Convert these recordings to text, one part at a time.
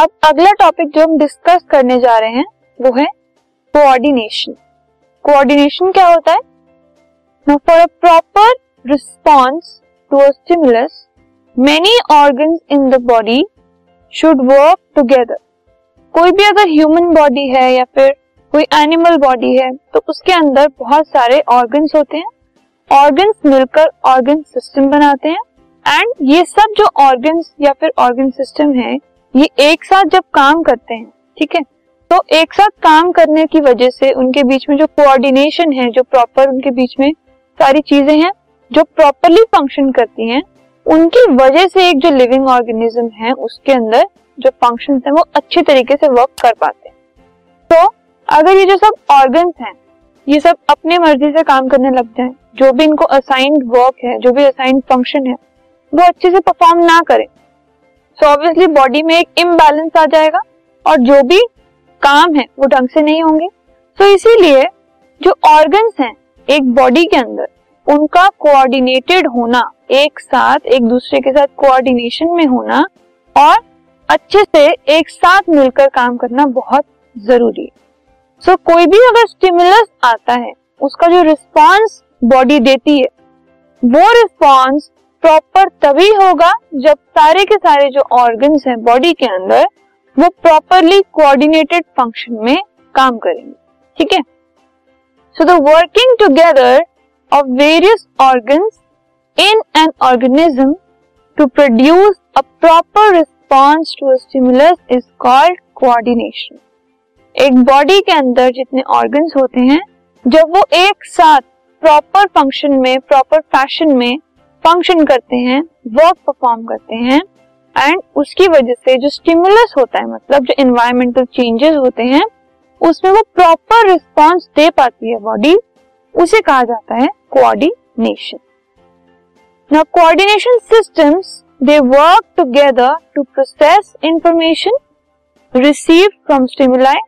अब अगला टॉपिक जो हम डिस्कस करने जा रहे हैं, वो है कोऑर्डिनेशन कोऑर्डिनेशन क्या होता है? For a proper response to stimulus many organ in the body should work together कोई भी अगर ह्यूमन बॉडी है या फिर कोई एनिमल बॉडी है तो उसके अंदर बहुत सारे ऑर्गन्स होते हैं। ऑर्गन्स मिलकर ऑर्गन सिस्टम बनाते हैं। एंड ये सब जो ऑर्गन्स या फिर ऑर्गन सिस्टम है ये एक साथ जब काम करते हैं, ठीक है? तो एक साथ काम करने की वजह से उनके बीच में जो कोऑर्डिनेशन है, जो प्रॉपर उनके बीच में सारी चीज़ें हैं, जो प्रॉपरली फ़ंक्शन करती हैं, उनकी वजह से एक जो लिविंग ऑर्गेनिज्म है, उसके अंदर जो फ़ंक्शन है, वो अच्छे तरीके से वर्क कर पाते हैं। तो अगर ये जो सब ऑर्गन्स हैं, ये सब अपने मर्ज़ी से काम करने लग जाए, जो भी इनको असाइंड वर्क है, जो भी असाइंड फ़ंक्शन है, वो अच्छे से परफॉर्म ना करें सो ऑब्वियसली बॉडी में एक इम्बैलेंस आ जाएगा और जो भी काम है वो ढंग से नहीं होंगे। तो so, इसीलिए जो ऑर्गन्स हैं एक बॉडी के अंदर उनका कोऑर्डिनेटेड होना एक साथ एक दूसरे के साथ कोऑर्डिनेशन में होना और अच्छे से एक साथ मिलकर काम करना बहुत ज़रूरी है। सो so, कोई भी अगर स्टिमुलस आता है उसका जो रिस्पॉन्स बॉडी देती है वो रिस्पॉन्स प्रॉपर तभी होगा जब सारे के सारे जो ऑर्गन्स हैं बॉडी के अंदर, वो प्रॉपरली कोऑर्डिनेटेड फ़ंक्शन में काम करेंगे। ठीक है? So the working together of various organs in an organism to produce a proper response to stimulus is called coordination एक बॉडी के अंदर जितने ऑर्गन्स होते हैं, जब वो एक साथ प्रॉपर फ़ंक्शन में प्रॉपर फ़ैशन में फ़ंक्शन करते हैं वर्क परफॉर्म करते हैं एंड उसकी वजह से जो स्टिमुलस होता है मतलब जो इन्वायरमेंटल चेंजेस होते हैं, उसमें वो प्रॉपर रिस्पॉन्स दे पाती है बॉडी उसे कहा जाता है coordination now coordination systems they work together to process information receive from stimuli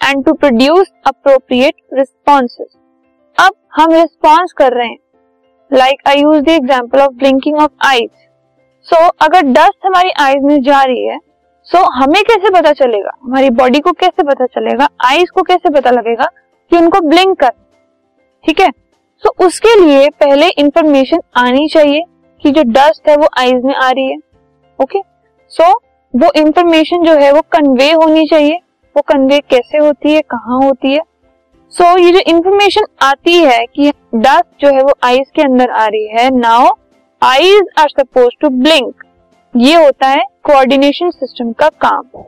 and to produce appropriate responses अब हम रिस्पॉन्स कर रहे हैं। Like I use the example of blinking of eyes so अगर डस्ट हमारी आईज में जा रही है सो so हमें कैसे पता चलेगा? हमारी बॉडी को कैसे पता चलेगा? आईज को कैसे पता लगेगा कि उनको ब्लिंक कर? ठीक है? सो so उसके लिए पहले इंफॉर्मेशन आनी चाहिए कि जो डस्ट है वो आईज में आ रही है। Okay okay? सो so, वो इंफॉर्मेशन जो है वो कन्वे होनी चाहिए। वो कन्वे कैसे होती है? कहाँ होती है? सो ये जो इंफॉर्मेशन आती है कि डस्ट जो है वो आईज के अंदर आ रही है now eyes are suppose to blink ये होता है कोऑर्डिनेशन सिस्टम का काम।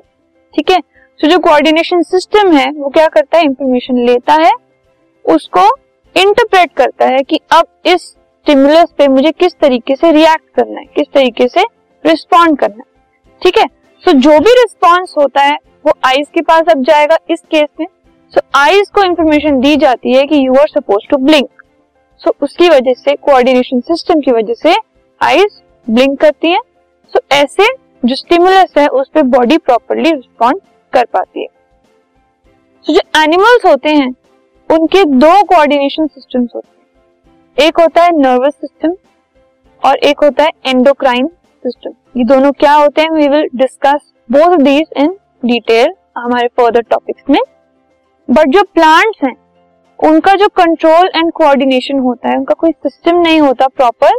ठीक है? सो जो कोऑर्डिनेशन सिस्टम है, वो क्या करता है? इंफॉर्मेशन लेता है। उसको इंटरप्रेट करता है कि अब इस स्टिमुलस पे मुझे किस तरीके से रिएक्ट करना है, किस तरीके से रिस्पॉन्ड करना है। ठीक है? सो जो भी रिस्पॉन्स होता है, वो आईज के पास अब जाएगा, इस केस में। सो आईज को इंफॉर्मेशन दी जाती है कि you are suppose to blink so उसकी वजह से कोऑर्डिनेशन सिस्टम की वजह से आईज ब्लिंक करती है। सो ऐसे जो स्टिमुलस है उस पर बॉडी प्रॉपरली रिस्पॉन्ड कर पाती है। So, जो एनिमल्स होते हैं उनके दो कोऑर्डिनेशन सिस्टम्स होते हैं। एक होता है नर्वस सिस्टम और एक होता है एंडोक्राइन सिस्टम ये दोनों क्या होते हैं? We will discuss both these in detail हमारे फर्दर टॉपिक्स में। बट जो प्लांट्स हैं, उनका जो कंट्रोल एंड कोऑर्डिनेशन होता है, उनका कोई सिस्टम नहीं होता प्रॉपर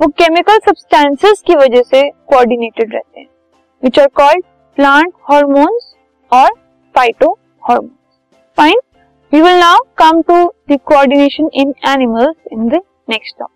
वो केमिकल सब्सटेंसेस की वजह से कोऑर्डिनेटेड रहते हैं which are called plant hormones और phyto hormones fine we will now come to the coordination in animals in the next topic